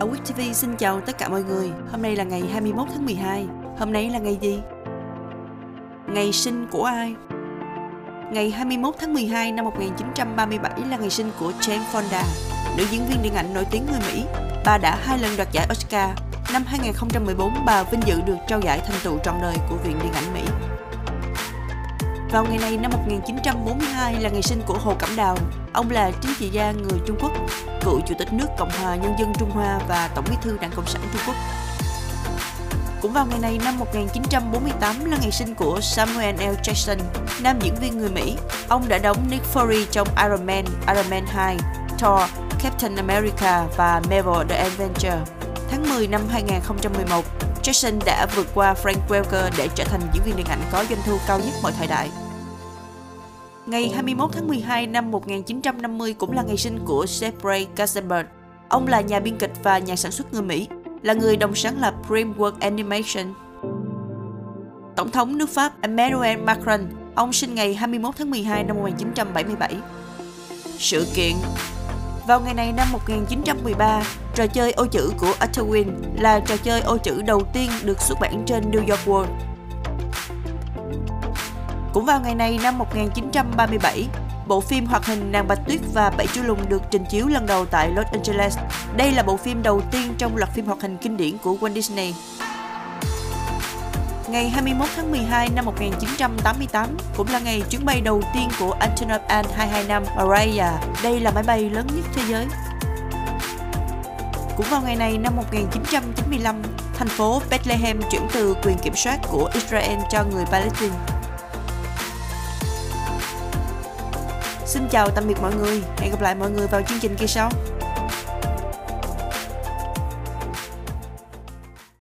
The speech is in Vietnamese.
Ở Quýt TV xin chào tất cả mọi người. Hôm nay là ngày 21 tháng 12. Hôm nay là ngày gì? Ngày sinh của ai? Ngày 21 tháng 12 năm 1937 là ngày sinh của Jane Fonda, nữ diễn viên điện ảnh nổi tiếng người Mỹ. Bà đã hai lần đoạt giải Oscar. Năm 2014, bà vinh dự được trao giải thành tựu trọn đời của Viện Điện ảnh Mỹ. Vào ngày này năm 1942 là ngày sinh của Hồ Cẩm Đào. Ông là chính trị gia người Trung Quốc, cựu Chủ tịch nước Cộng hòa Nhân dân Trung Hoa và Tổng bí thư Đảng Cộng sản Trung Quốc. Cũng vào ngày này năm 1948 là ngày sinh của Samuel L. Jackson, nam diễn viên người Mỹ. Ông đã đóng Nick Fury trong Iron Man, Iron Man 2, Thor, Captain America và Marvel The Adventure. Tháng 10 năm 2011, Jackson đã vượt qua Frank Welker để trở thành diễn viên điện ảnh có doanh thu cao nhất mọi thời đại. Ngày 21 tháng 12 năm 1950 cũng là ngày sinh của Jeffrey Katzenberg. Ông là nhà biên kịch và nhà sản xuất người Mỹ, là người đồng sáng lập DreamWorks Animation. Tổng thống nước Pháp Emmanuel Macron, ông sinh ngày 21 tháng 12 năm 1977. Sự kiện vào ngày này năm 1913, trò chơi ô chữ của Arthur là trò chơi ô chữ đầu tiên được xuất bản trên New York World. Cũng vào ngày này năm 1937, bộ phim hoạt hình Nàng Bạch Tuyết và Bảy chú lùn được trình chiếu lần đầu tại Los Angeles. Đây là bộ phim đầu tiên trong loạt phim hoạt hình kinh điển của Walt Disney. Ngày 21 tháng 12 năm 1988 cũng là ngày chuyến bay đầu tiên của Antonov An-225 Araya. Đây là máy bay lớn nhất thế giới. Cũng vào ngày này năm 1995, thành phố Bethlehem chuyển từ quyền kiểm soát của Israel cho người Palestine. Xin chào tạm biệt mọi người, hẹn gặp lại mọi người vào chương trình kỳ sau.